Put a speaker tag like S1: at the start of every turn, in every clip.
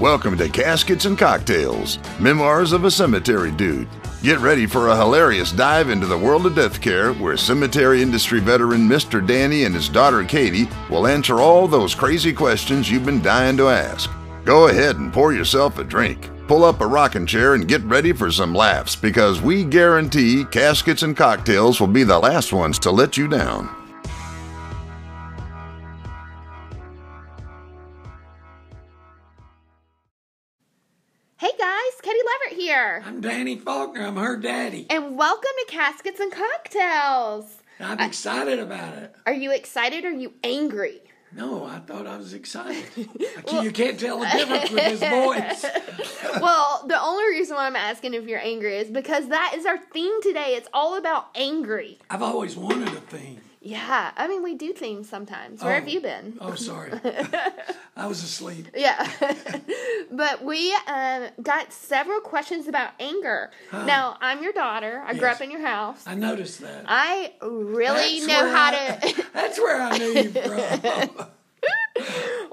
S1: Welcome to Caskets and Cocktails, Memoirs of a Cemetery Dude. Get ready for a hilarious dive into the world of death care where cemetery industry veteran Mr. Danny and his daughter Katie will answer all those crazy questions you've been dying to ask. Go ahead and pour yourself a drink, pull up a rocking chair, and get ready for some laughs because we guarantee Caskets and Cocktails will be the last ones to let you down.
S2: I'm Danny Faulkner. I'm her daddy.
S3: And welcome to Caskets and Cocktails.
S2: I'm uh, excited about it.
S3: Are you excited or are you angry?
S2: No, I thought I was excited. you can't tell the difference with his voice.
S3: well, the only reason why I'm asking if you're angry is because that is our theme today. It's all about angry.
S2: I've always wanted a theme.
S3: Yeah, I mean, we do themes sometimes. Where oh. have you been?
S2: Oh, sorry. I was asleep.
S3: Yeah. but we um, got several questions about anger. Now, I'm your daughter. I grew up in your house.
S2: I noticed that.
S3: I really
S2: That's
S3: know how
S2: I-
S3: to.
S2: That's where I knew you from.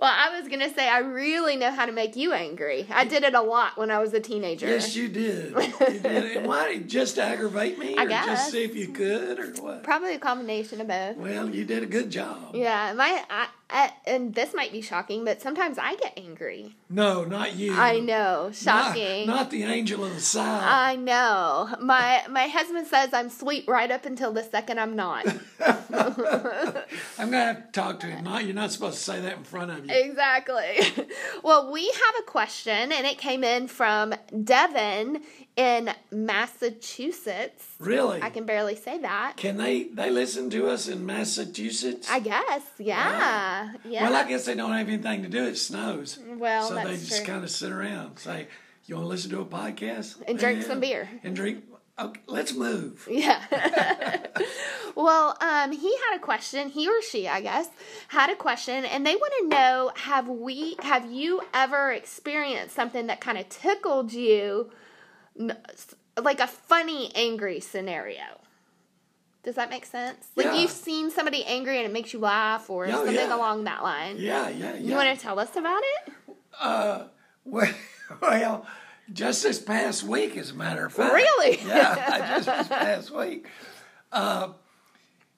S3: Well, I was gonna say I really know how to make you angry. I did it a lot when I was a teenager.
S2: yes, you did. You did. Why? Just to aggravate me?
S3: I
S2: or
S3: guess.
S2: just see if you could or what?
S3: Probably a combination of both.
S2: Well, you did a good job.
S3: Yeah, my I, I, and this might be shocking, but sometimes I get angry.
S2: No, not you.
S3: I know, shocking.
S2: Not, the angel of the south.
S3: I know. My my husband says I'm sweet right up until the second I'm not.
S2: I'm gonna have to talk to him. Not, you're not supposed to say that in front of you.
S3: exactly. Well, we have a question, and it came in from Devin in Massachusetts.
S2: Really?
S3: I can barely say that.
S2: Can they they listen to us in Massachusetts?
S3: I guess, yeah, yeah.
S2: Well, I guess they don't have anything to do. It snows.
S3: Well,
S2: so they just kind of sit around, say, "You want to listen to a podcast
S3: And drink
S2: Yeah.
S3: some beer.
S2: and drink." Okay, let's move.
S3: Yeah. well, um, he had a question. He or she, I guess, had a question, and they want to know: Have we, have you ever experienced something that kind of tickled you, like a funny angry scenario? Does that make sense? Like
S2: Yeah.
S3: you've seen somebody angry and it makes you laugh, or
S2: Oh,
S3: something
S2: yeah.
S3: along that line.
S2: Yeah, yeah, yeah.
S3: You want to tell us about it?
S2: Well, well, just this past week, as a matter of fact.
S3: Really?
S2: Yeah, just this past week. Uh,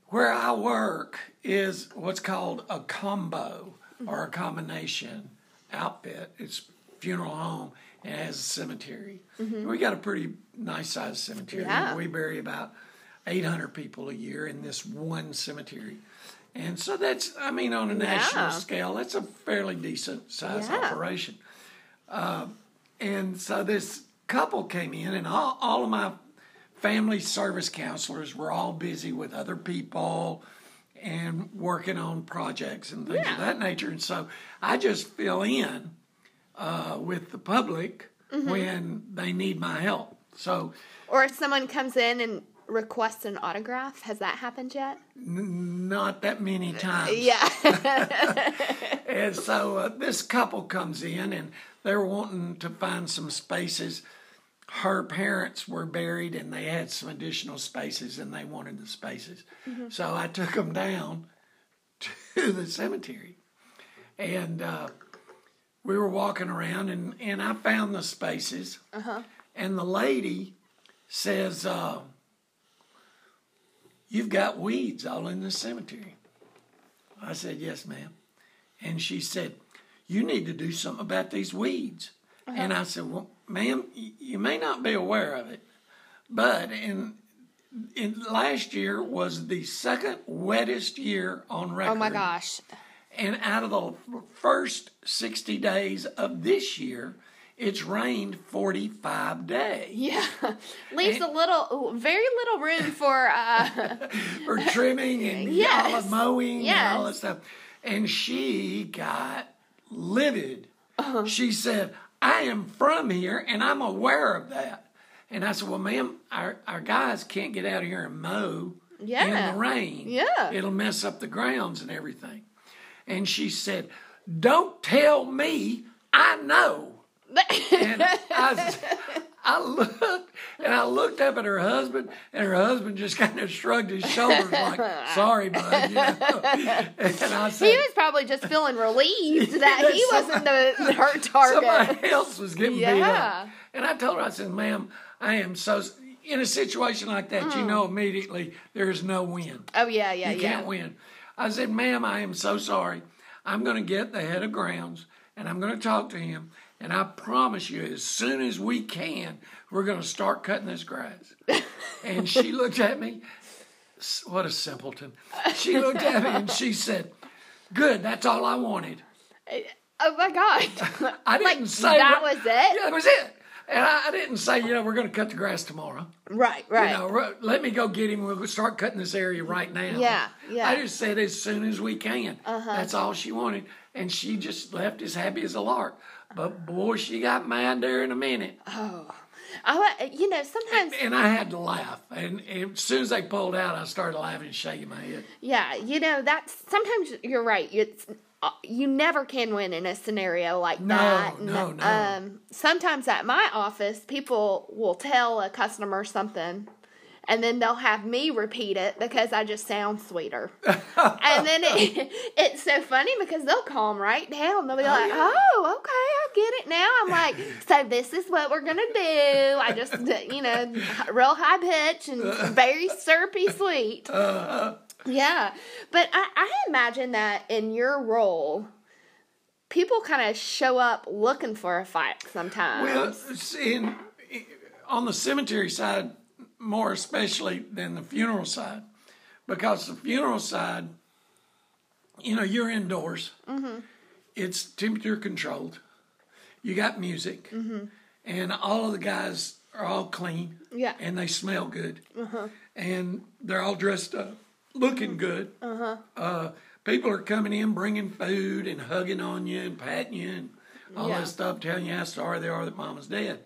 S2: where I work is what's called a combo or a combination outfit. It's funeral home and it has a cemetery. Mm-hmm. We got a pretty nice sized cemetery.
S3: Yeah.
S2: We bury about 800 people a year in this one cemetery. And so that's, I mean, on a national
S3: Yeah.
S2: scale, that's a fairly decent sized
S3: Yeah.
S2: operation. Um, and so this couple came in, and all, all of my family service counselors were all busy with other people and working on projects and things
S3: Yeah.
S2: of that nature. And so I just fill in uh, with the public
S3: Mm-hmm.
S2: when they need my help. So
S3: Or if someone comes in and requests an autograph, has that happened yet?
S2: not that many times.
S3: Yeah.
S2: And so uh, this couple comes in and they're wanting to find some spaces. Her parents were buried and they had some additional spaces and they wanted the spaces. So I took them down to the cemetery. And uh, we were walking around and, and I found the spaces. And the lady says, uh, You've got weeds all in the cemetery. I said, Yes, ma'am. And she said, You need to do something about these weeds. And I said, Well, ma'am, y- you may not be aware of it, but in, in last year was the second wettest year on record.
S3: oh my gosh.
S2: And out of the first 60 days of this year, it's rained 45 days.
S3: Yeah. Leaves a little, very little room for, uh,
S2: for trimming and
S3: Yes.
S2: mowing and all that stuff. And she got livid.
S3: Uh-huh.
S2: She said, I am from here and I'm aware of that. And I said, Well, ma'am, our, our guys can't get out here and mow
S3: Yeah.
S2: in the rain.
S3: Yeah.
S2: It'll mess up the grounds and everything. And she said, Don't tell me I know. And I, I looked and I looked up at her husband, and her husband just kind of shrugged his shoulders like, "Sorry, bud." You know? And I said,
S3: He was probably just feeling relieved that he wasn't the her target.
S2: Somebody else was getting beat up. And I told her, I said, ma'am, I am so, in a situation like that, you mm. know immediately there's no win.
S3: Oh yeah, yeah,
S2: You
S3: yeah.
S2: You can't win. I said, ma'am, I am so sorry. I'm going to get the head of grounds and I'm going to talk to him. And I promise you, as soon as we can, we're going to start cutting this grass. and she looked at me. What a simpleton. She looked at me and she said, Good, that's all I wanted.
S3: Oh my god.
S2: I didn't
S3: Like,
S2: say
S3: that
S2: what-
S3: was it?
S2: Yeah, that was it. And I, I didn't say, you know, we're going to cut the grass tomorrow.
S3: right, right.
S2: You know, let me go get him. We'll start cutting this area right now.
S3: Yeah, yeah. Uh-huh.
S2: I just said as soon as we can. That's all she wanted, and she just left as happy as a lark. But boy, she got mad there in a minute,
S3: Oh. I, you know, sometimes
S2: and I had to laugh. And, and as soon as they pulled out, I started laughing, and shaking my head.
S3: Yeah, you know that's sometimes you're right. It's you never can win in a scenario like
S2: No,
S3: that.
S2: no, no.
S3: Um, sometimes at my office, people will tell a customer something, and then they'll have me repeat it because I just sound sweeter. and then it, it's so funny because they'll calm right down. They'll be like,
S2: yeah.
S3: "Oh, okay, I get it now." I'm like, "So this is what we're gonna do." I just, you know, real high pitch and very syrupy sweet. Yeah, but I, I imagine that in your role, people kind of show up looking for a fight sometimes.
S2: Well, in, on the cemetery side, more especially than the funeral side, because the funeral side, you know, you're indoors. Mhm. It's temperature controlled. You got music, Mhm. and all of the guys are all clean.
S3: Yeah.
S2: and they smell good, Uh-huh. and they're all dressed up, looking good. Uh huh. people are coming in, bringing food and hugging on you and patting you and all
S3: Yeah.
S2: that stuff, telling you how sorry they are that mama's dead.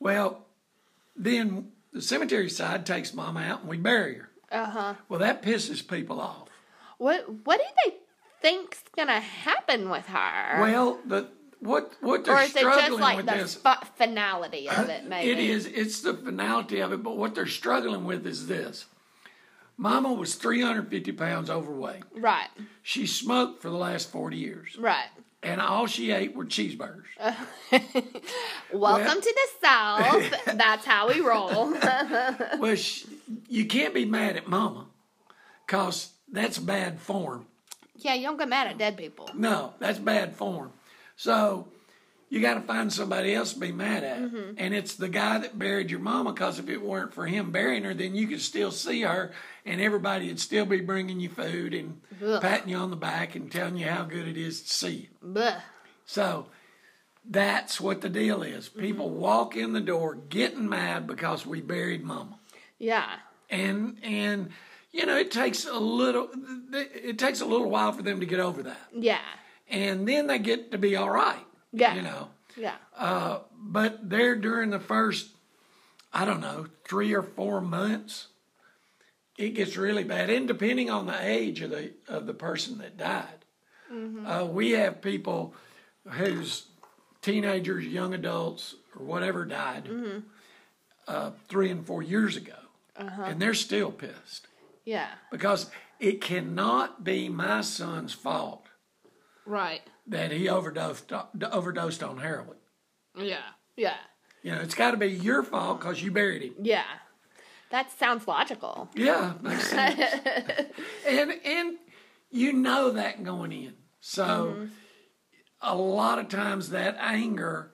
S2: Well, then the cemetery side takes mama out and we bury her.
S3: uh huh.
S2: Well, that pisses people off.
S3: What What do they think's gonna happen with her?
S2: Well, the what what they're
S3: or is it
S2: struggling
S3: just like
S2: with
S3: the
S2: this.
S3: fi- finality of it? Maybe
S2: It is. It's the finality of it. But what they're struggling with is this. Mama was 350 pounds overweight.
S3: right,
S2: She smoked for the last 40 years.
S3: right.
S2: And all she ate were cheeseburgers.
S3: Welcome to the South. That's how we roll.
S2: well, she, you can't be mad at Mama because that's bad form.
S3: yeah, you don't get mad at dead people.
S2: No, that's bad form. So you got to find somebody else to be mad at.
S3: Mm-hmm.
S2: And it's the guy that buried your mama because if it weren't for him burying her, then you could still see her and everybody would still be bringing you food and
S3: Ugh.
S2: patting you on the back and telling you how good it is to see you.
S3: Blech.
S2: So that's what the deal is.
S3: Mm-hmm.
S2: People walk in the door getting mad because we buried mama.
S3: Yeah,
S2: And and you know, it takes a little it takes a little while for them to get over that.
S3: yeah,
S2: And then they get to be all right.
S3: Yeah.
S2: You know.
S3: yeah.
S2: Uh, but they're during the first I don't know, 3 or 4 months it gets really bad and depending on the age of the of the person that died. Uh, we have people whose teenagers, young adults, or whatever died uh, three and four years ago, and they're still pissed
S3: Yeah,
S2: because it cannot be my son's fault
S3: right.
S2: that he overdosed overdosed on heroin.
S3: Yeah, yeah,
S2: You know, it's got to be your fault because you buried him.
S3: yeah. That sounds logical.
S2: Yeah, makes sense. and and you know that going in. So mm-hmm. a lot of times that anger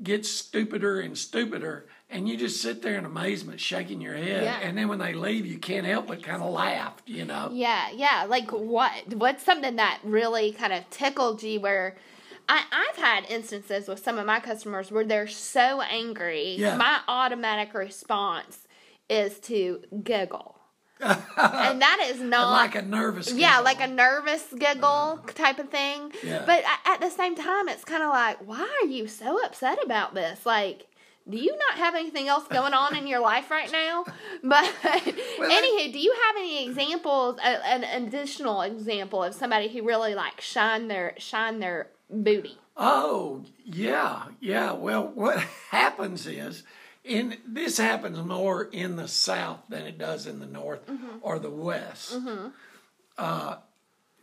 S2: gets stupider and stupider and you just sit there in amazement shaking your head
S3: Yeah.
S2: and then when they leave you can't help but kind of laugh, you know.
S3: Yeah, yeah. Like what? What's something that really kind of tickled you where I, I've had instances with some of my customers where they're so angry.
S2: Yeah.
S3: My automatic response is to giggle. and that is not
S2: like a nervous
S3: yeah, like a nervous giggle type of thing.
S2: Yeah.
S3: But at the same time, it's kind of like, why are you so upset about this? Like, do you not have anything else going on in your life right now? But
S2: Well,
S3: anywho, do you have any examples, a, an additional example of somebody who really like shine their shine their booty?
S2: Oh, yeah, yeah. Well, what happens is, in this happens more in the South than it does in the North or the West. Uh,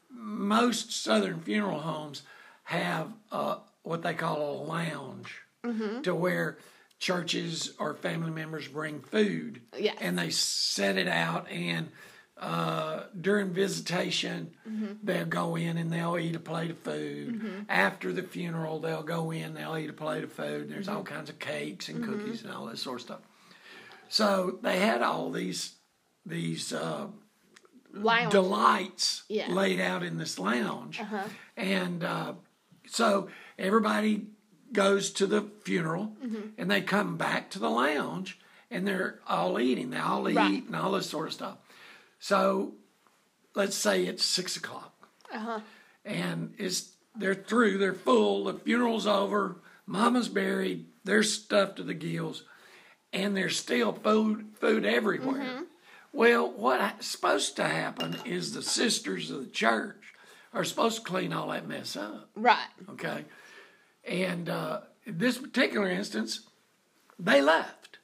S2: most Southern funeral homes have uh, what they call a lounge, to where churches or family members bring food,
S3: Yes.
S2: and they set it out and. Uh, during visitation, they'll go in and they'll eat a plate of food. After the funeral, they'll go in, they'll eat a plate of food. There's all kinds of cakes and cookies and all that sort of stuff. So they had all these these uh, delights
S3: Yeah.
S2: laid out in this lounge, and uh, so everybody goes to the funeral mm-hmm. and they come back to the lounge and they're all eating. They all eat
S3: Right.
S2: and all this sort of stuff. So let's say it's six o'clock. Uh-huh. And it's they're through, they're full, the funeral's over, mama's buried, they're stuffed to the gills, and there's still food food everywhere. Mm-hmm. Well, what's supposed to happen is the sisters of the church are supposed to clean all that mess up.
S3: Right.
S2: Okay. And uh, in this particular instance, they left.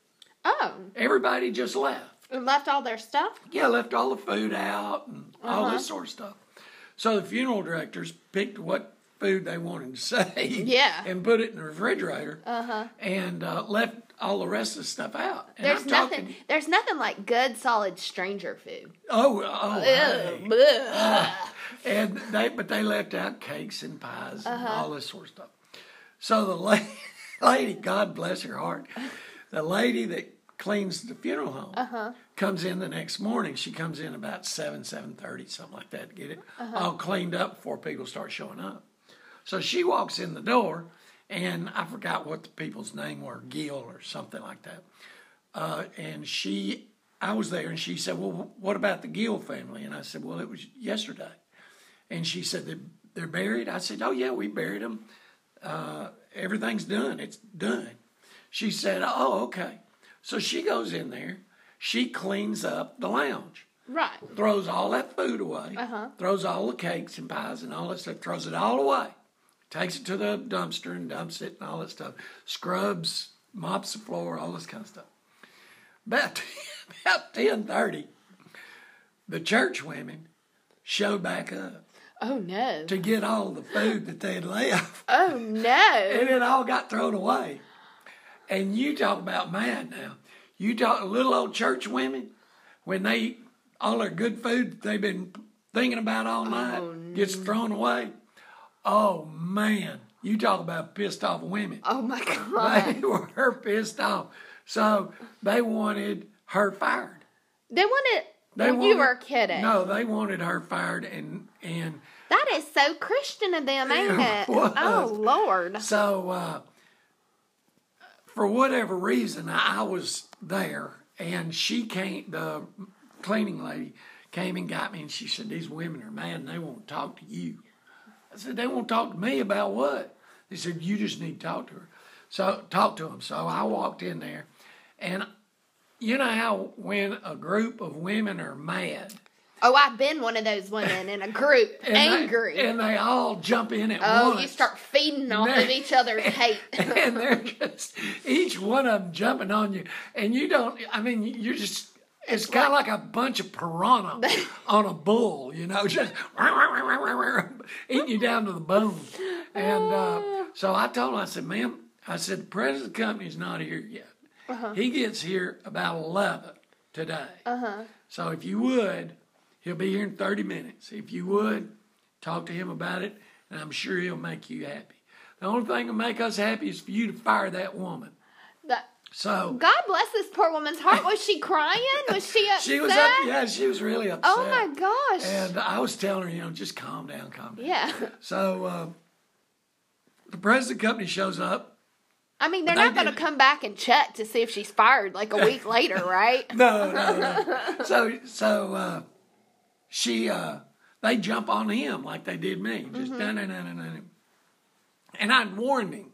S3: Oh,
S2: Everybody just left.
S3: and left all their stuff.
S2: Yeah, left all the food out and all this sort of stuff. So the funeral directors picked what food they wanted to save.
S3: Yeah.
S2: And put it in the refrigerator. Uh-huh. And uh, left all the rest of the stuff out. And
S3: There's
S2: I'm
S3: nothing.
S2: talking-
S3: There's nothing like good, solid stranger food.
S2: Oh, oh, hey.
S3: Bleh.
S2: and they but they left out cakes and pies and
S3: Uh-huh.
S2: all this sort of stuff. So the lady, lady, God bless her heart, the lady that cleans the funeral home
S3: Uh-huh.
S2: comes in the next morning. She comes in about seven, seven thirty, something like that, to get it
S3: Uh-huh.
S2: all cleaned up before people start showing up. So she walks in the door, and I forgot what the people's name were, Gil or something like that. Uh, and she, I was there, and she said, "Well, what about the Gill family?" And I said, "Well, it was yesterday." And she said, "They're, they're buried." I said, "Oh yeah, we buried them. Uh, everything's done. It's done." She said, "Oh, okay." So she goes in there. She cleans up the lounge
S3: Right.
S2: throws all that food away,
S3: Uh-huh.
S2: throws all the cakes and pies and all that stuff, throws it all away, takes it to the dumpster and dumps it and all that stuff, scrubs, mops the floor, all this kind of stuff. About about ten thirty, the church women show back up
S3: Oh no.
S2: to get all the food that they had left,
S3: Oh no.
S2: and it all got thrown away. And you talk about mad now. You talk little old church women when they eat all their good food that they've been thinking about all oh, night gets thrown away. Oh man, you talk about pissed off women.
S3: Oh my god.
S2: They were pissed off, so they wanted her fired.
S3: They wanted.
S2: They
S3: you
S2: wanted-
S3: were kidding.
S2: No, they wanted her fired, and and
S3: That is so Christian of them, ain't
S2: It
S3: it? Oh Lord.
S2: So, uh, for whatever reason, I was there, and she came. The cleaning lady came and got me, and she said, "These women are mad, and they won't talk to you." I said, "They won't talk to me about what?" They said, "You just need to talk to her." So talk to them. So I walked in there, and you know how when a group of women are mad,
S3: Oh, I've been one of those women in a group,
S2: and they-
S3: angry.
S2: and they all jump in at
S3: oh,
S2: once.
S3: Oh, you start feeding off of each other's hate.
S2: and they're just each one of them jumping on you, and you don't. I mean, you're just. It's, kind of like, a bunch of piranha on a bull, you know, just eating you down to the bone. And uh, so I told him, I said, "Ma'am, I said the president of the company's not here yet. He gets here about eleven today. So if you would, he'll be here in thirty minutes. If you would, talk to him about it, and I'm sure he'll make you happy. The only thing that'll make us happy is for you to fire that woman.
S3: That-
S2: So
S3: God bless this poor woman's heart. Was she crying? Was she upset?
S2: she was up, yeah, she was really upset.
S3: Oh my gosh.
S2: And I was telling her, you know, just calm down, calm down.
S3: yeah.
S2: So uh, the president the company shows up.
S3: I mean, they're
S2: They
S3: not going to come back and check to see if she's fired like a week later, right?
S2: No, no, no. so so uh, she uh, they jump on him like they did me. Just
S3: Mm-hmm.
S2: dun, dun, dun, dun, dun. And I'd warned him.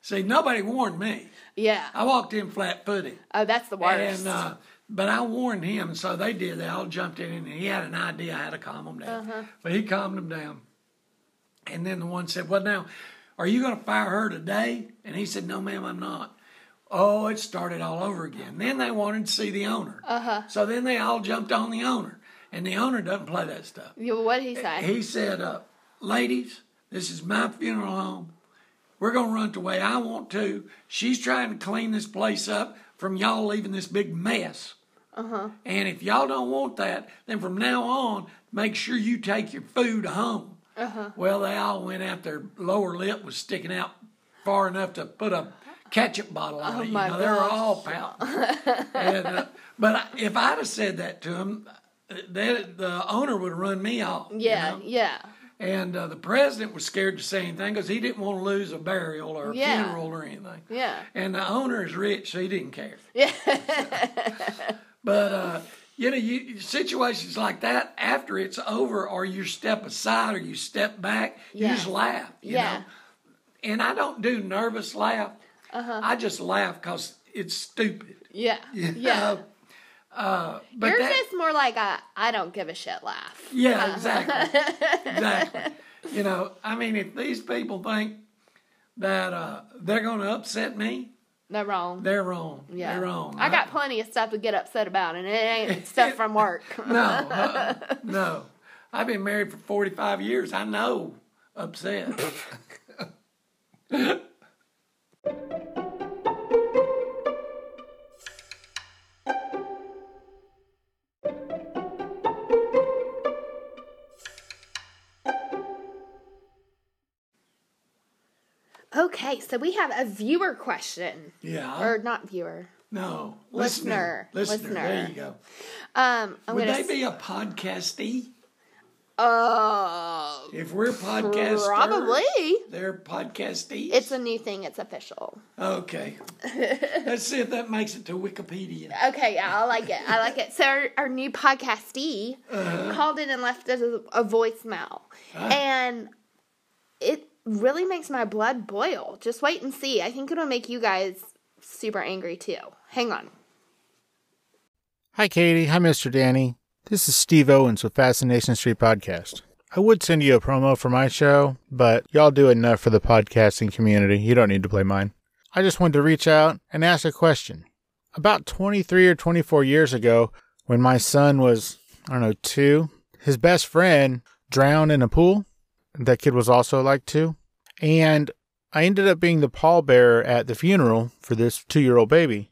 S2: See, nobody warned me.
S3: Yeah.
S2: I walked in flat footed.
S3: Oh, that's the worst.
S2: And uh, but I warned him, so they did. They all jumped in, and he had an idea how to calm them down.
S3: Uh-huh.
S2: But he calmed them down. And then the one said, "Well, now, are you going to fire her today?" And he said, "No, ma'am, I'm not." Oh, it started all over again. Then they wanted to see the owner.
S3: Uh-huh.
S2: So then they all jumped on the owner, and the owner doesn't play that stuff.
S3: What did he say?
S2: He said, uh, "Ladies, this is my funeral home. We're gonna run it the way I want to. She's trying to clean this place up from y'all leaving this big mess.
S3: Uh-huh.
S2: And if y'all don't want that, then from now on, make sure you take your food home."
S3: Uh-huh.
S2: Well, they all went out. Their lower lip was sticking out far enough to put a ketchup bottle on
S3: Oh,
S2: it. You know, they were all pouting. and, uh, but if I'd have said that to him, the, the owner would run me off. you
S3: yeah,
S2: know?
S3: yeah.
S2: And uh, the president was scared to say anything because he didn't want to lose a burial or a
S3: Yeah.
S2: funeral or anything.
S3: Yeah.
S2: And the owner is rich, so he didn't care.
S3: Yeah.
S2: But uh, you know, you, situations like that after it's over, or you step aside or you step back, you just laugh. You
S3: Yeah.
S2: Know? And I don't do nervous laugh.
S3: Uh-huh.
S2: I just laugh because it's stupid.
S3: Yeah.
S2: you
S3: Yeah.
S2: know? Uh, but
S3: Yours
S2: that,
S3: is more like a I don't give a shit laugh.
S2: Yeah, exactly. exactly. You know, I mean, if these people think that uh, they're going to upset me,
S3: They're wrong.
S2: they're wrong.
S3: yeah.
S2: They're wrong.
S3: I got plenty of stuff to get upset about, and it ain't stuff from work.
S2: no, uh, no. I've been married for 45 years. I know upset.
S3: Okay, so we have a viewer question.
S2: Yeah.
S3: Or not viewer.
S2: no.
S3: Listener.
S2: Listener. Listener. There you go.
S3: Um, I'm
S2: Would they be a podcastee?
S3: Oh,
S2: If we're podcasters,
S3: probably.
S2: they're podcastees.
S3: It's a new thing. It's official.
S2: okay. Let's see if that makes it to Wikipedia.
S3: Okay, yeah, I like it. I like it. So our, our new podcastee
S2: Uh-huh.
S3: called in and left us a, a voicemail,
S2: Ah.
S3: and it really makes my blood boil. Just wait and see. I think it'll make you guys super angry too. Hang on.
S4: Hi, Katie. Hi, Mr. Danny. This is Steve Owens with Fascination Street Podcast. I would send you a promo for my show, but y'all do enough for the podcasting community. You don't need to play mine. I just wanted to reach out and ask a question. About 23 or 24 years ago, when my son was, I don't know, two, his best friend drowned in a pool. That kid was also like two. And I ended up being the pallbearer at the funeral for this two year old baby.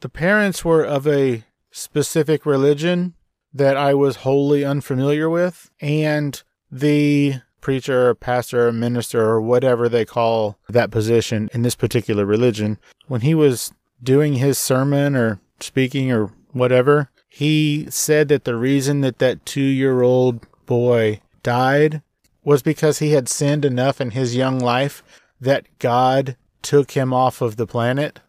S4: The parents were of a specific religion that I was wholly unfamiliar with, and the preacher pastor minister or whatever they call that position in this particular religion, when he was doing his sermon or speaking or whatever, he said that the reason that that two year old boy died was because he had sinned enough in his young life that God took him off of the planet.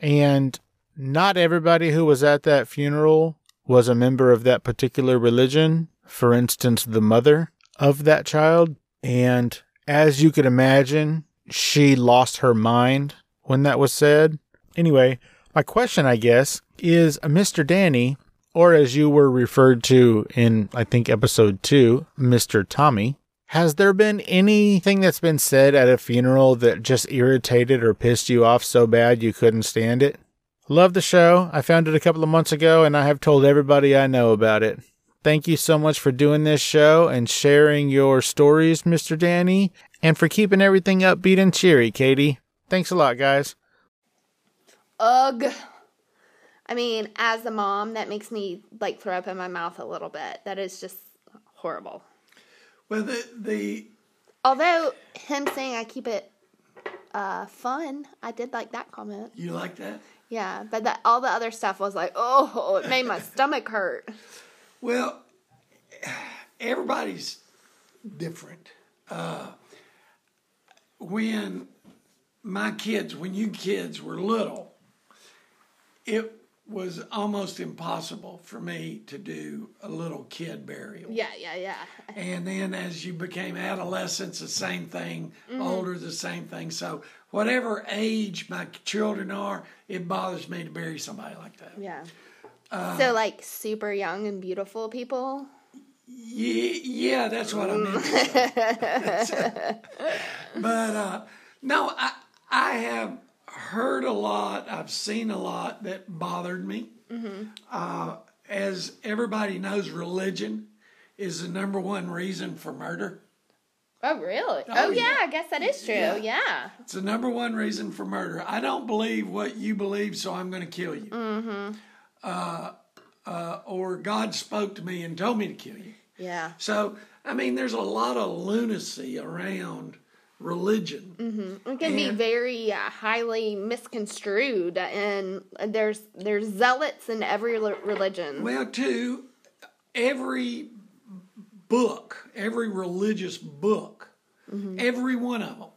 S4: And not everybody who was at that funeral was a member of that particular religion. For instance, the mother of that child. And as you could imagine, she lost her mind when that was said. Anyway, my question, I guess, is uh, Mr. Danny, or as you were referred to in, I think, episode two, Mr. Tommy, has there been anything that's been said at a funeral that just irritated or pissed you off so bad you couldn't stand it? Love the show. I found it a couple of months ago and I have told everybody I know about it. Thank you so much for doing this show and sharing your stories, Mr. Danny, and for keeping everything upbeat and cheery, Katie. Thanks a lot, guys.
S3: Ugh. I mean, as a mom, that makes me like throw up in my mouth a little bit. That is just horrible.
S2: Well, the, the
S3: Although him saying I keep it uh, fun, I did like that comment.
S2: you like that?
S3: Yeah, but that all the other stuff was like, oh, it made my stomach hurt.
S2: Well, everybody's different. Uh, when my kids, when you kids were little, it was almost impossible for me to do a little kid burial.
S3: Yeah, yeah, yeah.
S2: And then as you became adolescents, the same thing, older, the same thing. So, whatever age my children are, it bothers me to bury somebody like that.
S3: Yeah.
S2: Uh,
S3: so like super young and beautiful people.
S2: Yeah, yeah that's what I meant. but uh, no, I, I have heard a lot, I've seen a lot that bothered me. Uh, as everybody knows, religion is the number one reason for murder.
S3: Oh really? Oh,
S2: Oh,
S3: yeah.
S2: yeah.
S3: I guess that is true.
S2: Yeah.
S3: Yeah.
S2: It's the number one reason for murder. I don't believe what you believe, so I'm going to kill you. Mm-hmm. Uh, uh, or God spoke to me and told me to kill you.
S3: Yeah.
S2: So, I mean, there's a lot of lunacy around religion.
S3: It can be very uh, highly misconstrued, and there's there's zealots in every religion.
S2: Well, too, every book, every religious book, every one of them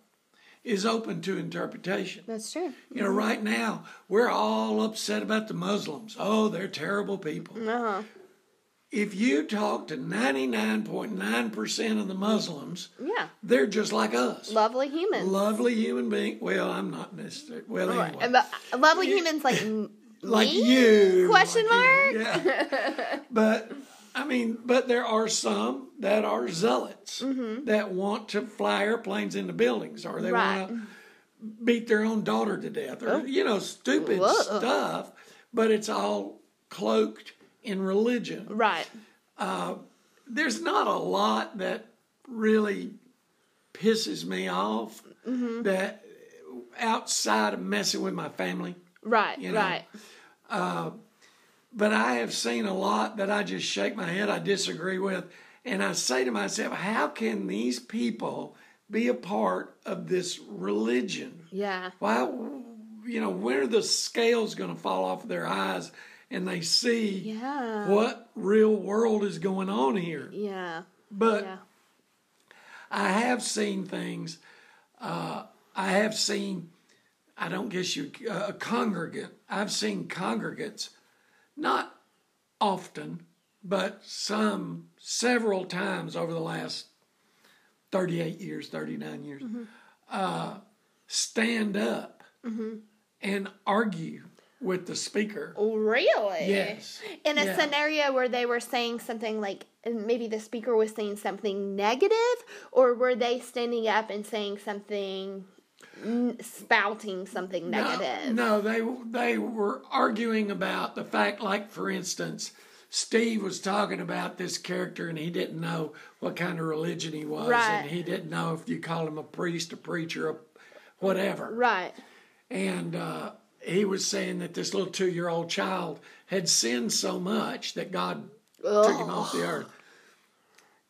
S2: is open to interpretation.
S3: That's true.
S2: You know, right now, we're all upset about the Muslims. Oh, they're terrible people.
S3: Uh-huh.
S2: If you talk to 99.9% of the Muslims,
S3: Yeah.
S2: they're just like us.
S3: Lovely humans.
S2: Lovely human being. Well, I'm not necessarily. Well, anyway.
S3: Uh, lovely humans like
S2: like you.
S3: Question
S2: like
S3: mark?
S2: you, Yeah. but I mean, but there are some that are zealots that want to fly airplanes into buildings, or they
S3: Mm-hmm. Right. Oh.
S2: want to beat their own daughter to death, or you know, stupid
S3: Whoa.
S2: stuff. But it's all cloaked in religion.
S3: Right.
S2: There's not a lot that really pisses me off
S3: Mm-hmm.
S2: that outside of messing with my family.
S3: Right.
S2: You know,
S3: right.
S2: But I have seen a lot that I just shake my head, I disagree with. And I say to myself, how can these people be a part of this religion?
S3: Yeah.
S2: Why, you know, when are the scales going to fall off their eyes and they see
S3: Yeah.
S2: what real world is going on here?
S3: Yeah.
S2: But
S3: Yeah.
S2: I have seen things. Uh, I have seen. I don't guess you uh, a congregant. I've seen congregants, not often, but some several times over the last thirty-eight years, thirty-nine years, uh, stand up and argue with the speaker.
S3: Really?
S2: Yes.
S3: In a
S2: Yeah.
S3: scenario where they were saying something like, maybe the speaker was saying something negative, or were they standing up and saying something, spouting something negative?
S2: No, no, they they were arguing about the fact, like for instance, Steve was talking about this character and he didn't know what kind of religion he was,
S3: Right.
S2: and he didn't know if you call him a priest, a preacher, a whatever.
S3: Right.
S2: And uh, he was saying that this little two-year-old child had sinned so much that God took him off the earth.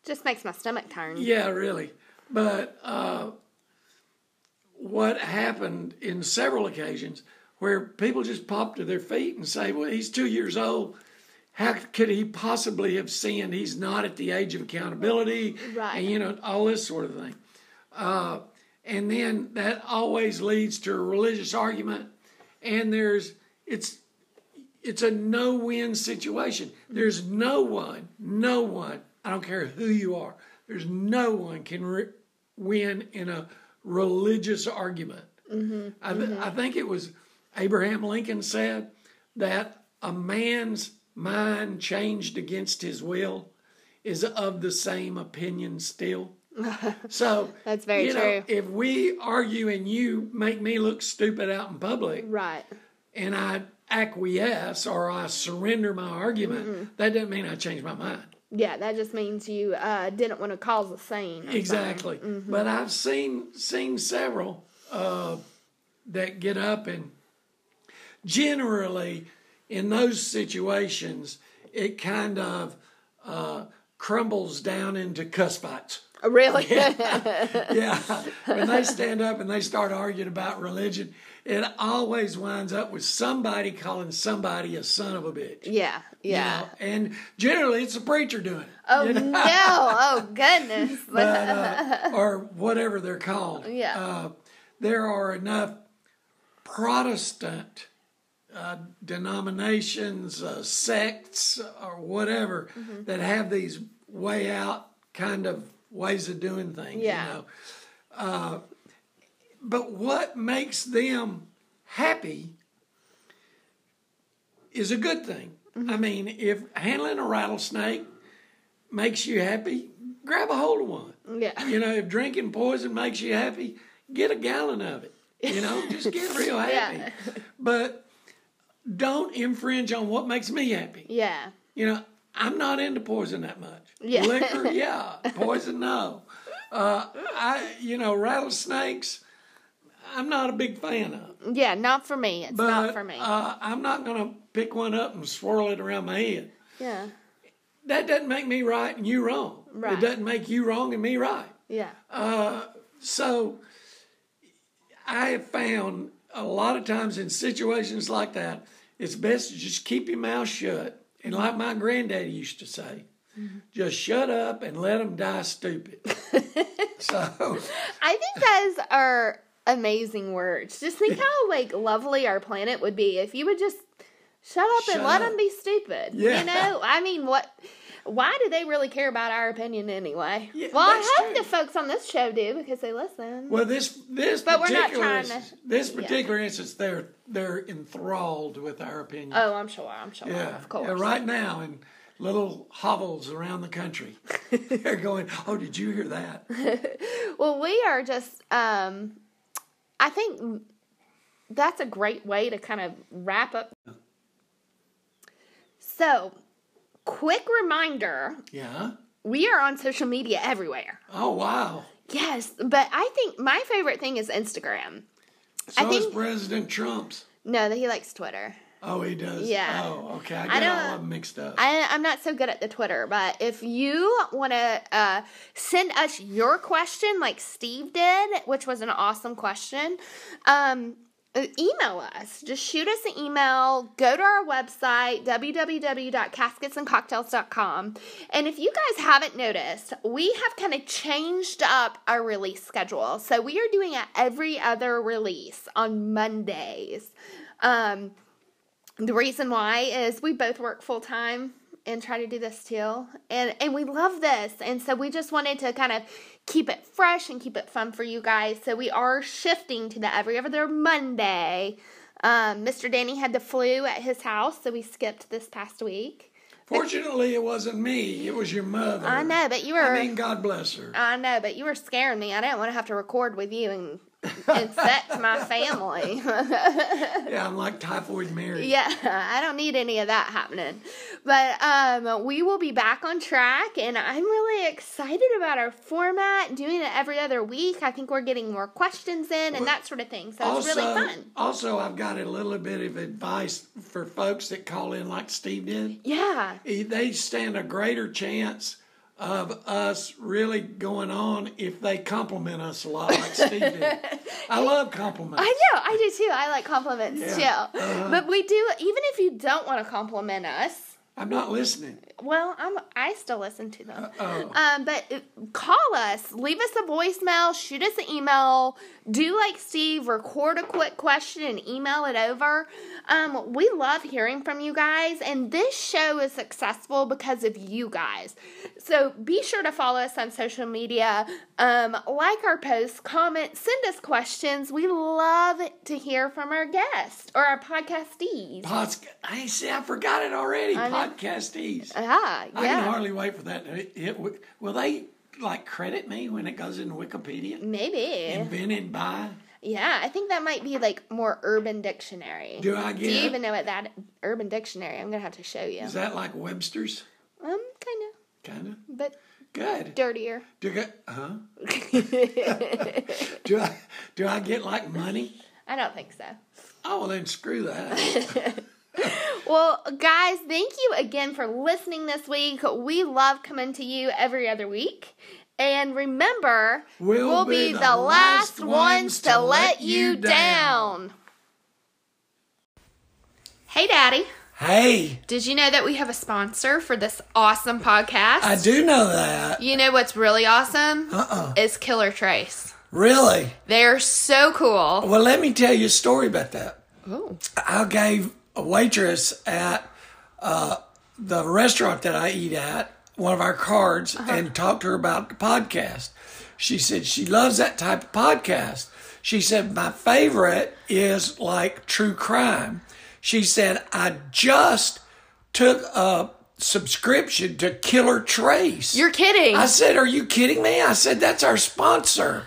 S3: Just makes my stomach turn.
S2: Yeah, really. But uh, what happened in several occasions where people just pop to their feet and say, well, he's two years old. How could he possibly have sinned? He's not at the age of accountability.
S3: Right.
S2: And, you know, all this sort of thing. Uh, and then that always leads to a religious argument. And there's, it's, it's a no-win situation. There's no one, no one. I don't care who you are. There's no one can re- win in a religious argument. Mm-hmm. I, th- I think it was Abraham Lincoln said that a man's mind changed against his will is of the same opinion still. So
S3: That's very
S2: you know,
S3: true.
S2: if we argue and you make me look stupid out in public,
S3: Right.
S2: and I acquiesce or I surrender my argument, that doesn't mean I change my mind.
S3: Yeah, that just means you uh, didn't want to cause a scene.
S2: Exactly.
S3: Mm-hmm.
S2: But I've seen seen several uh, that get up and generally in those situations it kind of uh, crumbles down into cuss fights.
S3: Really?
S2: yeah. when they stand up and they start arguing about religion, it always winds up with somebody calling somebody a son of a bitch.
S3: yeah.
S2: you
S3: Yeah.
S2: know, and generally it's a preacher doing it.
S3: Oh no! Oh goodness!
S2: but, uh, or whatever they're called.
S3: Yeah.
S2: Uh, there are enough Protestant uh, denominations, uh, sects, or whatever that have these way out kind of ways of doing things.
S3: Yeah.
S2: You know? uh, but what makes them happy is a good thing. I mean, if handling a rattlesnake makes you happy, grab a hold of one.
S3: Yeah.
S2: You know, if drinking poison makes you happy, get a gallon of it. You know, just get real happy.
S3: Yeah.
S2: But don't infringe on what makes me happy.
S3: Yeah.
S2: You know, I'm not into poison that much.
S3: Yeah.
S2: Liquor, yeah. Poison, no. Uh, I, you know, rattlesnakes, I'm not a big fan of.
S3: Yeah, not for me. It's
S2: But
S3: not for me.
S2: Uh, I'm not going to pick one up and swirl it around my head.
S3: yeah.
S2: That doesn't make me right and you wrong.
S3: Right.
S2: It doesn't make you wrong and me right.
S3: Yeah.
S2: So I have found a lot of times in situations like that, it's best to just keep your mouth shut. And like my granddaddy used to say, Mm-hmm. just shut up and let them die stupid. so,
S3: I think those are amazing words. Just think how like lovely our planet would be if you would just shut up and
S2: Shut
S3: let
S2: up.
S3: them be stupid.
S2: Yeah.
S3: You know, I mean, what? Why do they really care about our opinion anyway?
S2: Yeah,
S3: well, I hope
S2: true.
S3: the folks on this show do because they listen.
S2: well, this this
S3: But we're not
S2: particular
S3: trying to-
S2: instance, this particular instance, they're they're enthralled with our opinion.
S3: oh, I'm sure. I'm sure.
S2: Yeah,
S3: of course.
S2: yeah, right now in little hovels around the country, they're going. Oh, did you hear that?
S3: Well, we are just. um I think that's a great way to kind of wrap up. So, quick reminder:
S2: Yeah.
S3: we are on social media everywhere.
S2: Oh wow.
S3: Yes, but I think my favorite thing is Instagram.
S2: So
S3: I
S2: is
S3: think-
S2: President Trump's.
S3: No, that he likes Twitter.
S2: Oh, he does.
S3: Yeah.
S2: Oh, okay. I
S3: I
S2: get
S3: don't-
S2: all of mixed up.
S3: I, I'm not so good at the Twitter, but if you want to uh, send us your question like Steve did, which was an awesome question, um, email us. Just shoot us an email. Go to our website, www.casketsandcocktails.com. And if you guys haven't noticed, we have kind of changed up our release schedule. So we are doing it every other release on Mondays. Um, the reason why is we both work full time and try to do this too. And and we love this. And so we just wanted to kind of keep it fresh and keep it fun for you guys. So we are shifting to the every other Monday. Um, Mr. Danny had the flu at his house, so we skipped this past week.
S2: Fortunately, it wasn't me. It was your mother.
S3: I know, but you were
S2: I mean, God bless her.
S3: I know, but you were scaring me. I didn't want to have to record with you and infect my family.
S2: yeah, I'm like typhoid Mary.
S3: Yeah, I don't need any of that happening. But um, we will be back on track, and I'm really excited about our format, doing it every other week. I think we're getting more questions in and that sort of thing. So it's really fun.
S2: Also, I've got a little bit of advice for folks that call in like Steve did.
S3: Yeah.
S2: They stand a greater chance of us really going on if they compliment us a lot like Steve did. I love compliments.
S3: I know, I do too. I like compliments
S2: Yeah.
S3: too. Uh-huh. But we do, even if you don't want to compliment us,
S2: I'm not listening.
S3: Well, I'm I still listen to them. Um, but call us, leave us a voicemail, shoot us an email, do like Steve, record a quick question and email it over. Um, we love hearing from you guys, and this show is successful because of you guys. So be sure to follow us on social media, um, like our posts, comment, send us questions. We love to hear from our guests or our podcastees.
S2: Pods- I see. I forgot it already.
S3: I know.
S2: Podcastees.
S3: Ah,
S2: I can hardly wait for that. It- it- will they like credit me when it goes in Wikipedia?
S3: Maybe.
S2: Invented by?
S3: Yeah, I think that might be like more Urban Dictionary.
S2: Do I get?
S3: Do you even know what that Urban Dictionary? I'm gonna have to show you.
S2: Is that like Webster's?
S3: Um, kind of.
S2: Kind of.
S3: but
S2: Good.
S3: dirtier.
S2: Do I get? Huh? do I? Do I get like money?
S3: I don't think so.
S2: Oh, well, then screw that.
S3: Well, guys, thank you again for listening this week. We love coming to you every other week. And remember,
S2: We'll be the last ones to let you down.
S3: Hey, Daddy.
S2: hey,
S3: Did you know that we have a sponsor for this awesome podcast?
S2: I do know that.
S3: You know what's really awesome?
S2: Uh-uh.
S3: Is Killer Trace.
S2: Really?
S3: They're so cool.
S2: Well, let me tell you a story about that.
S3: Oh.
S2: I gave a waitress at uh, the restaurant that I eat at, one of our cards, and talked to her about the podcast. She said she loves that type of podcast. She said, My favorite is like true crime. She said, I just took a subscription to Killer Trace.
S3: You're kidding.
S2: I said, Are you kidding me? I said, That's our sponsor.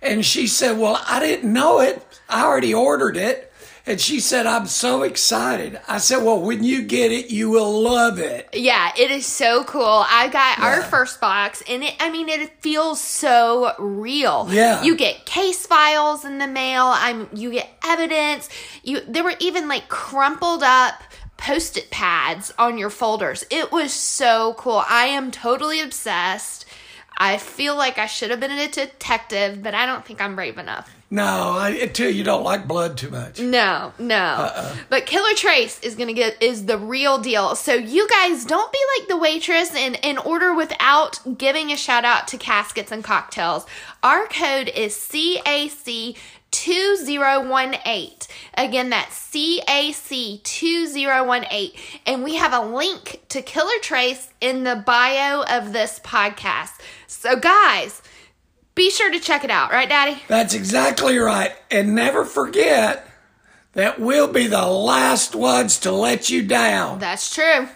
S2: And she said, Well, I didn't know it. I already ordered it. And she said, I'm so excited. I said, Well, when you get it, you will love it.
S3: Yeah, it is so cool. I got our first box and it I mean it feels so real.
S2: Yeah.
S3: You get case files in the mail. I'm you get evidence. You there were even like crumpled up post-it pads on your folders. It was so cool. I am totally obsessed. I feel like I should have been a detective, but I don't think I'm brave enough.
S2: No, I, until you don't like blood too much.
S3: No, no. Uh-uh. But Killer Trace is gonna get is the real deal. So you guys don't be like the waitress and, and order without giving a shout out to caskets and cocktails. Our code is CAC 2018. Again, that's CAC 2018. And we have a link to Killer Trace in the bio of this podcast. So guys, be sure to check it out, right, Daddy?
S2: That's exactly right. And never forget that we'll be the last ones to let you down.
S3: That's true.